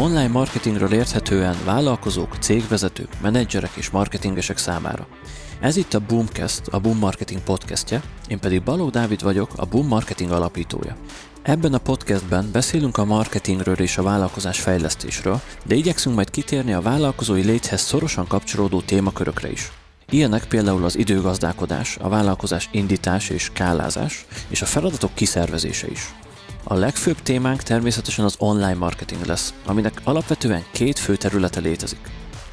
Online marketingről érthetően vállalkozók, cégvezetők, menedzserek és marketingesek számára. Ez itt a Boomcast, a Boom Marketing podcastje, én pedig Balogh Dávid vagyok, a Boom Marketing alapítója. Ebben a podcastben beszélünk a marketingről és a vállalkozás fejlesztésről, de igyekszünk majd kitérni a vállalkozói léthez szorosan kapcsolódó témakörökre is. Ilyenek például az időgazdálkodás, a vállalkozás indítás és skálázás, és a feladatok kiszervezése is. A legfőbb témánk természetesen az online marketing lesz, aminek alapvetően két fő területe létezik.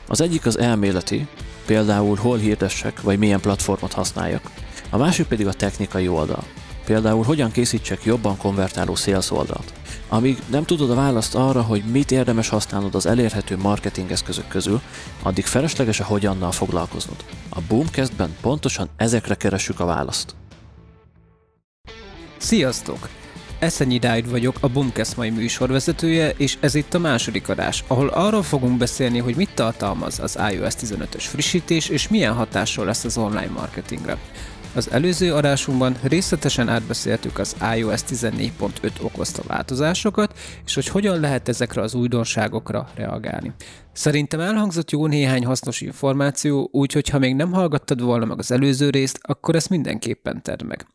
Az egyik az elméleti, például hol hirdessek, vagy milyen platformot használjak. A másik pedig a technikai oldal, például hogyan készítsek jobban konvertáló sales oldalt. Amíg nem tudod a választ arra, hogy mit érdemes használnod az elérhető marketing eszközök közül, addig felesleges a hogyannal foglalkoznod. A Boomcastben pontosan ezekre keressük a választ. Sziasztok! Eszenyi Dávid vagyok, a Boomcast mai műsorvezetője, és ez itt a második adás, ahol arról fogunk beszélni, hogy mit tartalmaz az iOS 15-ös frissítés, és milyen hatással lesz az online marketingre. Az előző adásunkban részletesen átbeszéltük az iOS 14.5 okozta változásokat, és hogy hogyan lehet ezekre az újdonságokra reagálni. Szerintem elhangzott jó néhány hasznos információ, úgyhogy ha még nem hallgattad volna meg az előző részt, akkor ezt mindenképpen tedd meg.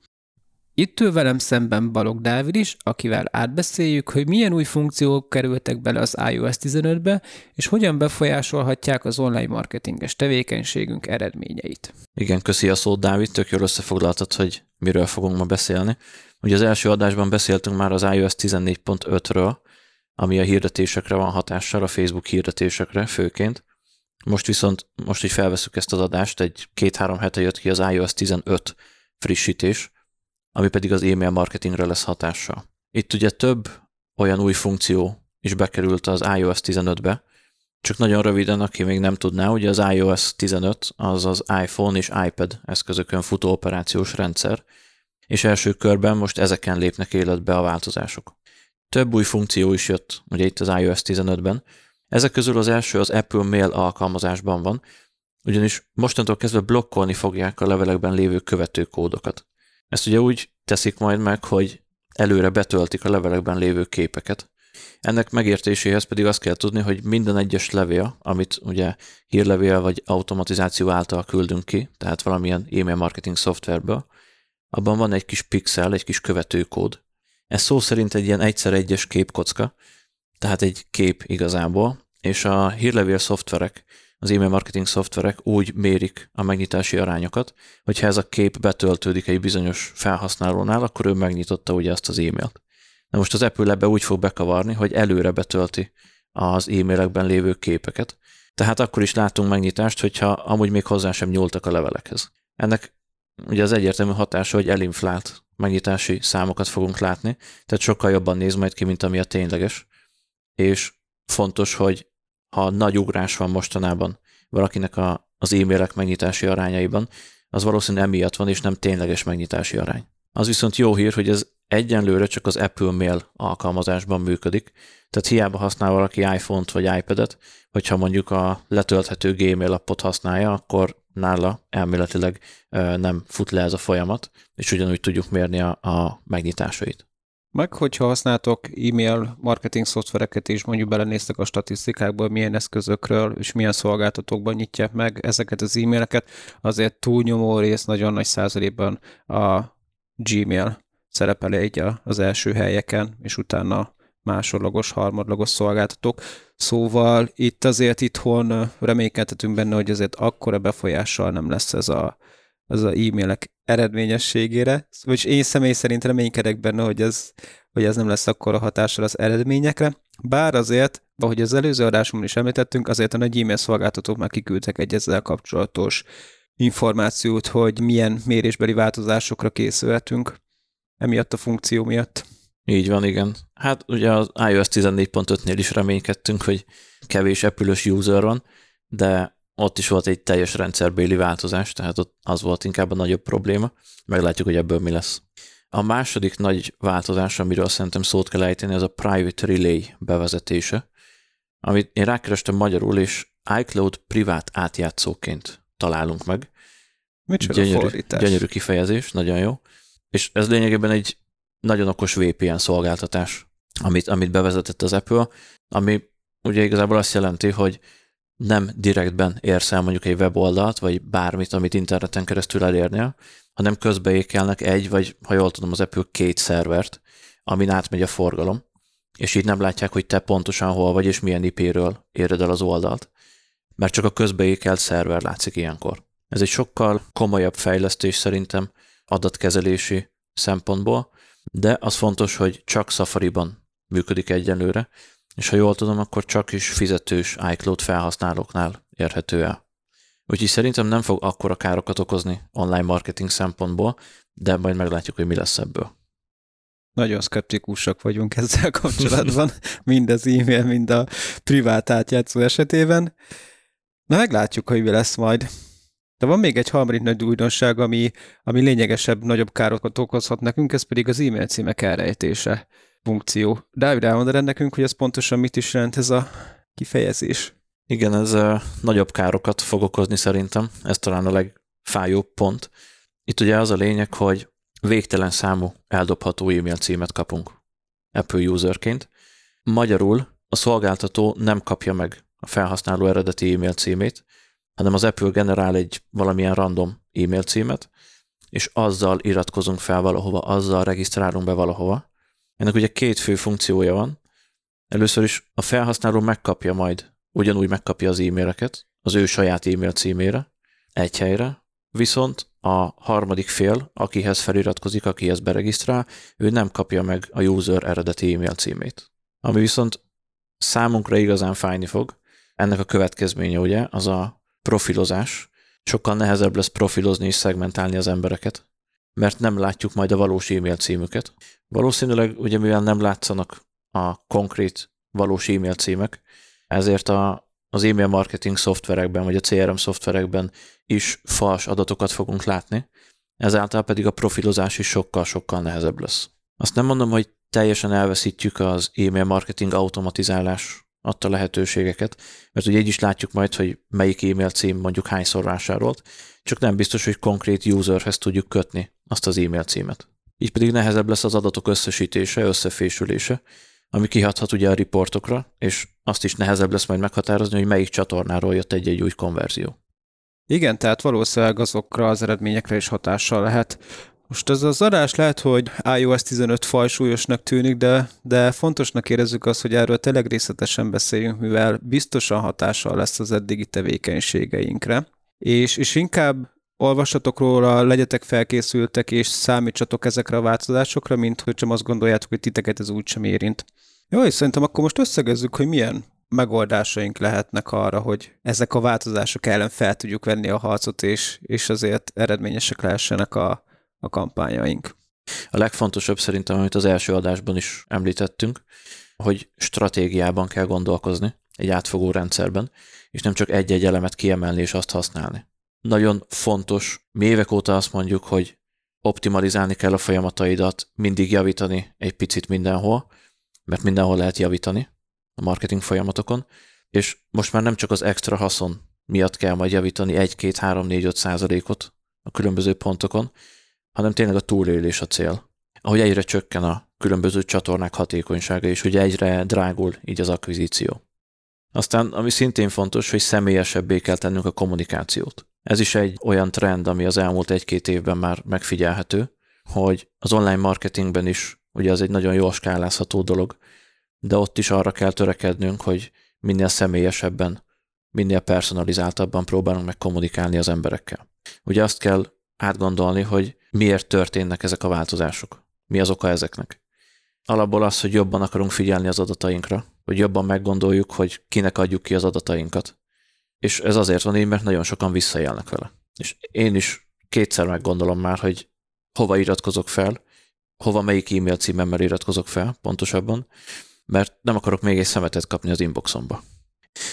Itt ül velem szemben Balog Dávid is, akivel átbeszéljük, hogy milyen új funkciók kerültek bele az iOS 15-be, és hogyan befolyásolhatják az online marketinges tevékenységünk eredményeit. Igen, köszi a szót, Dávid, tök jól összefoglaltad, hogy miről fogunk ma beszélni. Ugye az első adásban beszéltünk már az iOS 14.5-ről, ami a hirdetésekre van hatással, a Facebook hirdetésekre főként. Most viszont, most, hogy felveszük ezt az adást, egy két-három hete jött ki az iOS 15 frissítés, ami pedig az e-mail marketingre lesz hatással. Itt ugye több olyan új funkció is bekerült az iOS 15-be, csak nagyon röviden, aki még nem tudná, ugye az iOS 15 az az iPhone és iPad eszközökön futó operációs rendszer, és első körben most ezeken lépnek életbe a változások. Több új funkció is jött ugye itt az iOS 15-ben. Ezek közül az első az Apple Mail alkalmazásban van, ugyanis mostantól kezdve blokkolni fogják a levelekben lévő követőkódokat. Ezt ugye úgy teszik majd meg, hogy előre betöltik a levelekben lévő képeket. Ennek megértéséhez pedig azt kell tudni, hogy minden egyes levél, amit ugye hírlevél vagy automatizáció által küldünk ki, tehát valamilyen e-mail marketing szoftverből, abban van egy kis pixel, egy kis követőkód. Ez szó szerint egy ilyen egyszer egyes képkocka, tehát egy kép igazából, és a hírlevél szoftverek az e-mail marketing szoftverek úgy mérik a megnyitási arányokat, hogyha ez a kép betöltődik egy bizonyos felhasználónál, akkor ő megnyitotta ugye azt az e-mailt. Na most az Apple ebbe úgy fog bekavarni, hogy előre betölti az e-mailekben lévő képeket, tehát akkor is látunk megnyitást, hogyha amúgy még hozzá sem nyúltak a levelekhez. Ennek ugye az egyértelmű hatása, hogy elinflált megnyitási számokat fogunk látni, tehát sokkal jobban néz majd ki, mint ami a tényleges, és fontos, hogy ha nagy ugrás van mostanában valakinek a, az e-mailek megnyitási arányaiban, az valószínűleg emiatt van, és nem tényleges megnyitási arány. Az viszont jó hír, hogy ez egyenlőre csak az Apple Mail alkalmazásban működik, tehát hiába használ valaki iPhone-t vagy iPad-et, hogyha mondjuk a letölthető Gmail appot használja, akkor nála elméletileg nem fut le ez a folyamat, és ugyanúgy tudjuk mérni a, a megnyitásait. Meg, hogyha használtok e-mail marketing szoftvereket és mondjuk belenéztek a statisztikákból, milyen eszközökről és milyen szolgáltatókban nyitják meg ezeket az e-maileket, azért túlnyomó rész nagyon nagy százalékban a Gmail szerepel egy az első helyeken, és utána másodlagos, harmadlagos szolgáltatók. Szóval itt azért itthon reménykedhetünk benne, hogy azért akkora befolyással nem lesz ez a, az a e-mailek eredményességére, vagy én személy szerint reménykedek benne, hogy ez, hogy ez nem lesz akkor a hatással az eredményekre, bár azért, ahogy az előző adásunkban is említettünk, azért a nagy e-mail szolgáltatók már kiküldtek egy ezzel kapcsolatos információt, hogy milyen mérésbeli változásokra készülhetünk emiatt a funkció miatt. Így van, igen. Hát ugye az iOS 14.5-nél is reménykedtünk, hogy kevés epülős user van, de ott is volt egy teljes rendszerbéli változás, tehát ott az volt inkább a nagyobb probléma. Meglátjuk, hogy ebből mi lesz. A második nagy változás, amiről szerintem szót kell ejteni, az a Private Relay bevezetése, amit én rákerestem magyarul, és iCloud privát átjátszóként találunk meg. Micsoda gyönyörű, fordítás. gyönyörű kifejezés, nagyon jó. És ez lényegében egy nagyon okos VPN szolgáltatás, amit, amit bevezetett az Apple, ami ugye igazából azt jelenti, hogy nem direktben érsz el mondjuk egy weboldalt, vagy bármit, amit interneten keresztül elérnél, hanem közbeékelnek egy, vagy ha jól tudom, az Apple két szervert, amin átmegy a forgalom, és így nem látják, hogy te pontosan hol vagy, és milyen IP-ről éred el az oldalt, mert csak a közbeékelt szerver látszik ilyenkor. Ez egy sokkal komolyabb fejlesztés szerintem adatkezelési szempontból, de az fontos, hogy csak Safari-ban működik egyenlőre, és ha jól tudom, akkor csak is fizetős iCloud felhasználóknál érhető el. Úgyhogy szerintem nem fog akkora károkat okozni online marketing szempontból, de majd meglátjuk, hogy mi lesz ebből. Nagyon szkeptikusak vagyunk ezzel kapcsolatban, mind az e-mail, mind a privát átjátszó esetében. Na meglátjuk, hogy mi lesz majd. De van még egy harmadik nagy újdonság, ami, ami lényegesebb, nagyobb károkat okozhat nekünk, ez pedig az e-mail címek elrejtése funkció. Dávid, elmondod nekünk, hogy ez pontosan mit is jelent ez a kifejezés? Igen, ez nagyobb károkat fog okozni szerintem, ez talán a legfájóbb pont. Itt ugye az a lényeg, hogy végtelen számú eldobható e-mail címet kapunk Apple userként. Magyarul a szolgáltató nem kapja meg a felhasználó eredeti e-mail címét, hanem az Apple generál egy valamilyen random e-mail címet, és azzal iratkozunk fel valahova, azzal regisztrálunk be valahova. Ennek ugye két fő funkciója van. Először is a felhasználó megkapja majd, ugyanúgy megkapja az e-maileket az ő saját e-mail címére, egy helyre, viszont a harmadik fél, akihez feliratkozik, akihez beregisztrál, ő nem kapja meg a user eredeti e-mail címét. Ami viszont számunkra igazán fájni fog, ennek a következménye ugye az a profilozás. Sokkal nehezebb lesz profilozni és szegmentálni az embereket, mert nem látjuk majd a valós e-mail címüket. Valószínűleg, ugye mivel nem látszanak a konkrét valós e-mail címek, ezért a, az e-mail marketing szoftverekben, vagy a CRM szoftverekben is fals adatokat fogunk látni, ezáltal pedig a profilozás is sokkal-sokkal nehezebb lesz. Azt nem mondom, hogy teljesen elveszítjük az e-mail marketing automatizálás adta lehetőségeket, mert ugye így is látjuk majd, hogy melyik e-mail cím mondjuk hányszor vásárolt, csak nem biztos, hogy konkrét userhez tudjuk kötni azt az e-mail címet. Így pedig nehezebb lesz az adatok összesítése, összefésülése, ami kihathat ugye a riportokra, és azt is nehezebb lesz majd meghatározni, hogy melyik csatornáról jött egy-egy új konverzió. Igen, tehát valószínűleg azokra az eredményekre is hatással lehet. Most ez az adás lehet, hogy iOS 15 fajsúlyosnak tűnik, de, de fontosnak érezzük azt, hogy erről tényleg részletesen beszéljünk, mivel biztosan hatással lesz az eddigi tevékenységeinkre. És, és inkább olvassatok róla, legyetek felkészültek, és számítsatok ezekre a változásokra, mint hogy csak azt gondoljátok, hogy titeket ez úgysem érint. Jó, és szerintem akkor most összegezzük, hogy milyen megoldásaink lehetnek arra, hogy ezek a változások ellen fel tudjuk venni a harcot, és, és azért eredményesek lehessenek a, a kampányaink. A legfontosabb szerintem, amit az első adásban is említettünk, hogy stratégiában kell gondolkozni egy átfogó rendszerben, és nem csak egy-egy elemet kiemelni és azt használni. Nagyon fontos, mi évek óta azt mondjuk, hogy optimalizálni kell a folyamataidat, mindig javítani egy picit mindenhol, mert mindenhol lehet javítani a marketing folyamatokon, és most már nem csak az extra haszon miatt kell majd javítani 1, 2, 3, 4, 5 százalékot a különböző pontokon, hanem tényleg a túlélés a cél. Ahogy egyre csökken a különböző csatornák hatékonysága, és hogy egyre drágul így az akvizíció. Aztán, ami szintén fontos, hogy személyesebbé kell tennünk a kommunikációt. Ez is egy olyan trend, ami az elmúlt egy-két évben már megfigyelhető, hogy az online marketingben is, ugye az egy nagyon jól skálázható dolog, de ott is arra kell törekednünk, hogy minél személyesebben, minél personalizáltabban próbálunk meg kommunikálni az emberekkel. Ugye azt kell átgondolni, hogy miért történnek ezek a változások, mi az oka ezeknek. Alapból az, hogy jobban akarunk figyelni az adatainkra, hogy jobban meggondoljuk, hogy kinek adjuk ki az adatainkat. És ez azért van így, mert nagyon sokan visszajelnek vele. És én is kétszer meggondolom már, hogy hova iratkozok fel, hova melyik e-mail címemmel iratkozok fel, pontosabban, mert nem akarok még egy szemetet kapni az inboxomba.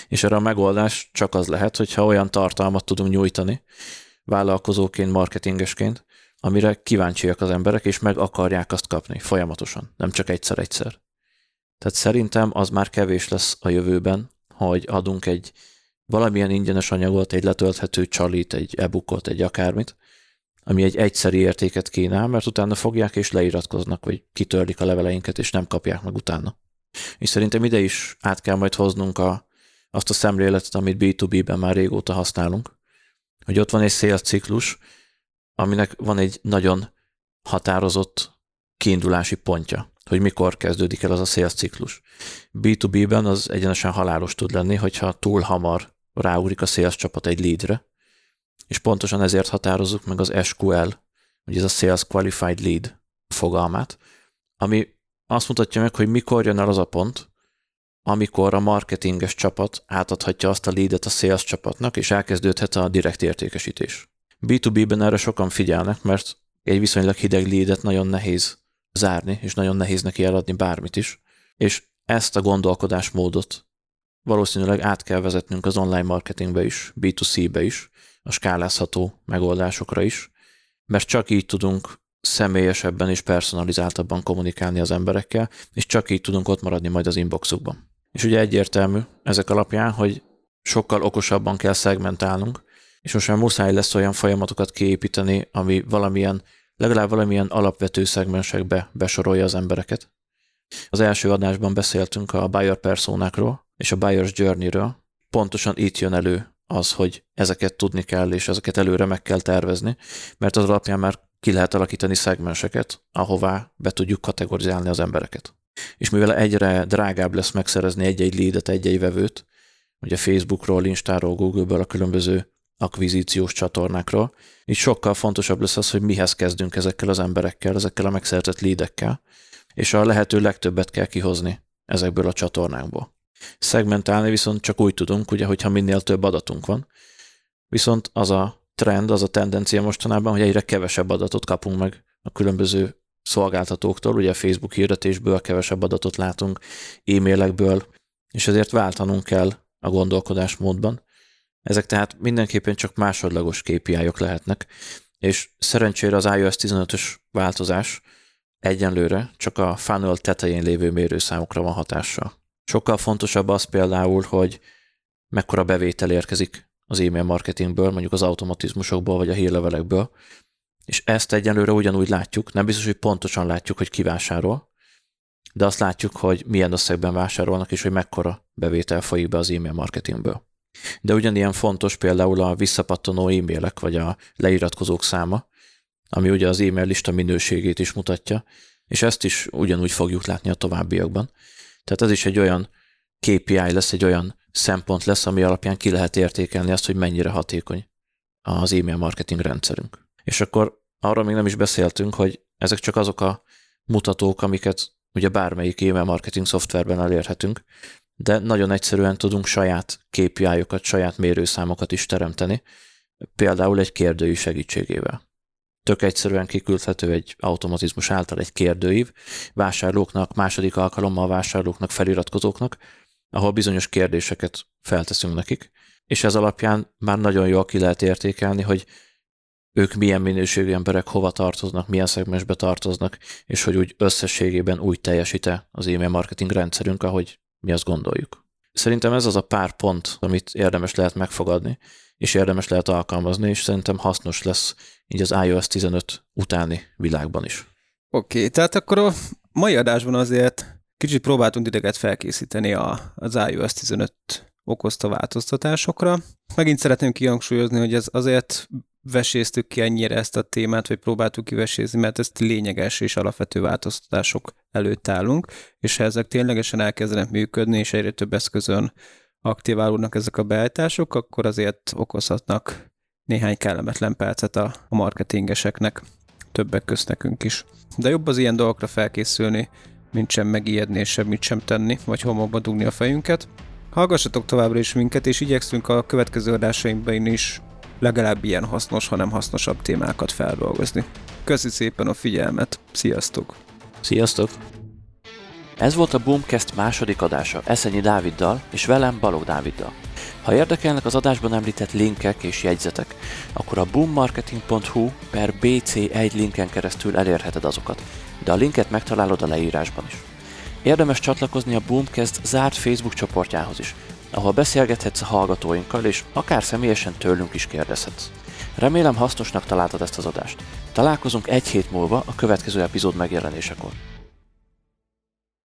És erre a megoldás csak az lehet, hogyha olyan tartalmat tudunk nyújtani, vállalkozóként, marketingesként, amire kíváncsiak az emberek, és meg akarják azt kapni folyamatosan, nem csak egyszer-egyszer. Tehát szerintem az már kevés lesz a jövőben, hogy adunk egy valamilyen ingyenes anyagot, egy letölthető csalit, egy e-bookot, egy akármit, ami egy egyszeri értéket kínál, mert utána fogják és leiratkoznak, hogy kitörlik a leveleinket, és nem kapják meg utána. És szerintem ide is át kell majd hoznunk a, azt a szemléletet, amit B2B-ben már régóta használunk, hogy ott van egy sales ciklus, aminek van egy nagyon határozott kiindulási pontja, hogy mikor kezdődik el az a sales ciklus. B2B-ben az egyenesen halálos tud lenni, hogyha túl hamar ráugrik a sales csapat egy leadre, és pontosan ezért határozzuk meg az SQL, hogy ez a Sales Qualified Lead fogalmát, ami azt mutatja meg, hogy mikor jön el az a pont, amikor a marketinges csapat átadhatja azt a leadet a sales csapatnak, és elkezdődhet a direkt értékesítés. B2B-ben erre sokan figyelnek, mert egy viszonylag hideg leadet nagyon nehéz zárni, és nagyon nehéz neki eladni bármit is, és ezt a gondolkodásmódot valószínűleg át kell vezetnünk az online marketingbe is, B2C-be is, a skálázható megoldásokra is, mert csak így tudunk személyesebben és personalizáltabban kommunikálni az emberekkel, és csak így tudunk ott maradni majd az inboxukban. És ugye egyértelmű ezek alapján, hogy sokkal okosabban kell szegmentálnunk, és most már muszáj lesz olyan folyamatokat kiépíteni, ami valamilyen, legalább valamilyen alapvető szegmensekbe besorolja az embereket. Az első adásban beszéltünk a buyer personákról és a buyer's journey-ről. Pontosan itt jön elő az, hogy ezeket tudni kell, és ezeket előre meg kell tervezni, mert az alapján már ki lehet alakítani szegmenseket, ahová be tudjuk kategorizálni az embereket. És mivel egyre drágább lesz megszerezni egy-egy leadet, egy-egy vevőt, ugye Facebookról, Instáról, Google-ből a különböző akvizíciós csatornákról, így sokkal fontosabb lesz az, hogy mihez kezdünk ezekkel az emberekkel, ezekkel a megszerzett leadekkel, és a lehető legtöbbet kell kihozni ezekből a csatornákból. Szegmentálni viszont csak úgy tudunk, ugye, hogyha minél több adatunk van. Viszont az a trend, az a tendencia mostanában, hogy egyre kevesebb adatot kapunk meg a különböző szolgáltatóktól, ugye a Facebook hirdetésből kevesebb adatot látunk, e-mailekből, és ezért váltanunk kell a gondolkodásmódban. Ezek tehát mindenképpen csak másodlagos KPI-ok lehetnek, és szerencsére az iOS 15-ös változás egyenlőre csak a funnel tetején lévő mérőszámokra van hatással. Sokkal fontosabb az például, hogy mekkora bevétel érkezik az e-mail marketingből, mondjuk az automatizmusokból vagy a hírlevelekből, és ezt egyenlőre ugyanúgy látjuk, nem biztos, hogy pontosan látjuk, hogy ki vásárol, de azt látjuk, hogy milyen összegben vásárolnak, és hogy mekkora bevétel folyik be az e-mail marketingből. De ugyanilyen fontos például a visszapattanó e-mailek, vagy a leiratkozók száma, ami ugye az e-mail lista minőségét is mutatja, és ezt is ugyanúgy fogjuk látni a továbbiakban. Tehát ez is egy olyan KPI lesz, egy olyan szempont lesz, ami alapján ki lehet értékelni azt, hogy mennyire hatékony az e-mail marketing rendszerünk. És akkor arra még nem is beszéltünk, hogy ezek csak azok a mutatók, amiket ugye bármelyik e-mail marketing szoftverben elérhetünk, de nagyon egyszerűen tudunk saját KPI-okat, saját mérőszámokat is teremteni, például egy kérdői segítségével. Tök egyszerűen kiküldhető egy automatizmus által egy kérdőív vásárlóknak, második alkalommal vásárlóknak, feliratkozóknak, ahol bizonyos kérdéseket felteszünk nekik, és ez alapján már nagyon jól ki lehet értékelni, hogy ők milyen minőségű emberek hova tartoznak, milyen szegmensbe tartoznak, és hogy úgy összességében úgy teljesíte az e-mail marketing rendszerünk, ahogy mi azt gondoljuk. Szerintem ez az a pár pont, amit érdemes lehet megfogadni, és érdemes lehet alkalmazni, és szerintem hasznos lesz így az iOS 15 utáni világban is. Oké, okay, tehát akkor a mai adásban azért kicsit próbáltunk ideget felkészíteni a, az iOS 15 okozta változtatásokra. Megint szeretném kihangsúlyozni, hogy ez azért veséztük ki ennyire ezt a témát, vagy próbáltuk kivesézni, mert ezt lényeges és alapvető változtatások előtt állunk, és ha ezek ténylegesen elkezdenek működni, és egyre több eszközön aktiválódnak ezek a beállítások, akkor azért okozhatnak néhány kellemetlen percet a, a marketingeseknek, többek közt nekünk is. De jobb az ilyen dolgokra felkészülni, mint sem megijedni és semmit sem tenni, vagy homokba dugni a fejünket. Hallgassatok továbbra is minket, és igyekszünk a következő adásainkban is legalább ilyen hasznos, hanem hasznosabb témákat feldolgozni. Köszi szépen a figyelmet, sziasztok! Sziasztok! Ez volt a Boomcast második adása Eszenyi Dáviddal és velem Balog Dáviddal. Ha érdekelnek az adásban említett linkek és jegyzetek, akkor a boommarketing.hu per BC1 linken keresztül elérheted azokat, de a linket megtalálod a leírásban is. Érdemes csatlakozni a Boomcast zárt Facebook csoportjához is, ahol beszélgethetsz a hallgatóinkkal, és akár személyesen tőlünk is kérdezhetsz. Remélem hasznosnak találtad ezt az adást. Találkozunk egy hét múlva a következő epizód megjelenésekor.